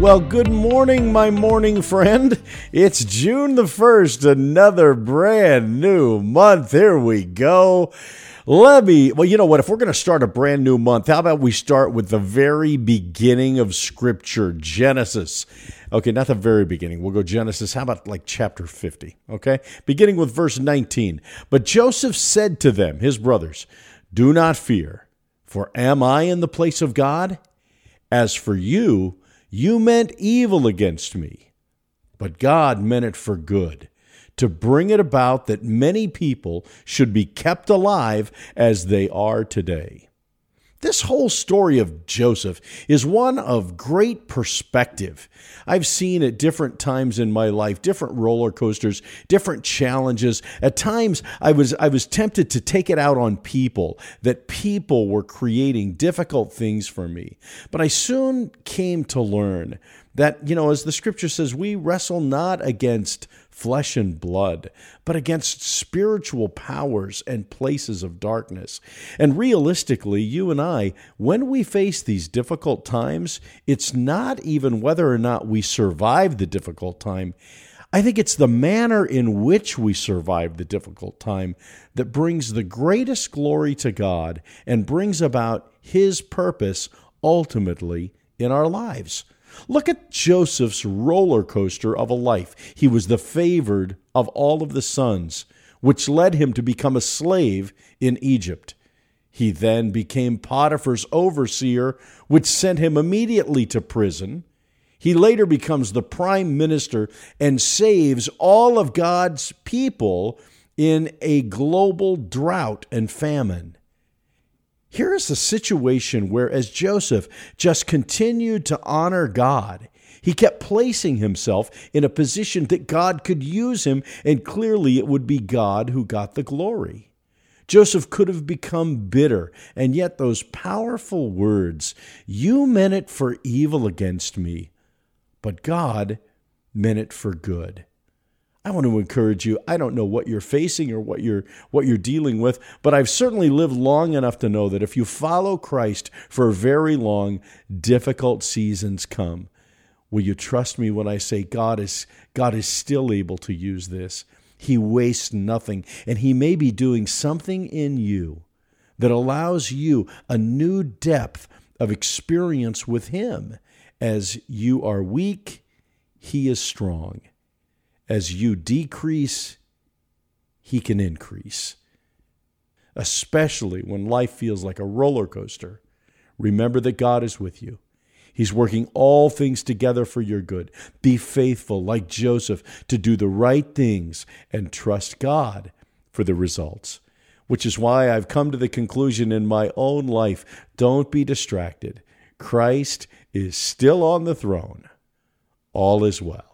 Well, good morning, my morning friend. It's June the 1st, another brand new month. Here we go. Let me, well, you know what? If we're going to start a brand new month, how about we start with the very beginning of Scripture, Genesis? Okay, not the very beginning. We'll go Genesis. How about like chapter 50? Okay, beginning with verse 19. But Joseph said to them, his brothers, Do not fear, for am I in the place of God? As for you, you meant evil against me, but God meant it for good to bring it about that many people should be kept alive as they are today. This whole story of Joseph is one of great perspective. I've seen at different times in my life different roller coasters, different challenges. At times I was I was tempted to take it out on people that people were creating difficult things for me. But I soon came to learn that, you know, as the scripture says, we wrestle not against flesh and blood, but against spiritual powers and places of darkness. And realistically, you and I, when we face these difficult times, it's not even whether or not we survive the difficult time. I think it's the manner in which we survive the difficult time that brings the greatest glory to God and brings about His purpose ultimately in our lives. Look at Joseph's roller coaster of a life. He was the favored of all of the sons, which led him to become a slave in Egypt. He then became Potiphar's overseer, which sent him immediately to prison. He later becomes the prime minister and saves all of God's people in a global drought and famine. Here is a situation where, as Joseph just continued to honor God, he kept placing himself in a position that God could use him, and clearly it would be God who got the glory. Joseph could have become bitter, and yet those powerful words, You meant it for evil against me, but God meant it for good. I want to encourage you. I don't know what you're facing or what you're what you're dealing with, but I've certainly lived long enough to know that if you follow Christ for very long, difficult seasons come. Will you trust me when I say God is God is still able to use this? He wastes nothing, and he may be doing something in you that allows you a new depth of experience with him. As you are weak, he is strong. As you decrease, He can increase. Especially when life feels like a roller coaster, remember that God is with you. He's working all things together for your good. Be faithful, like Joseph, to do the right things and trust God for the results. Which is why I've come to the conclusion in my own life don't be distracted. Christ is still on the throne. All is well.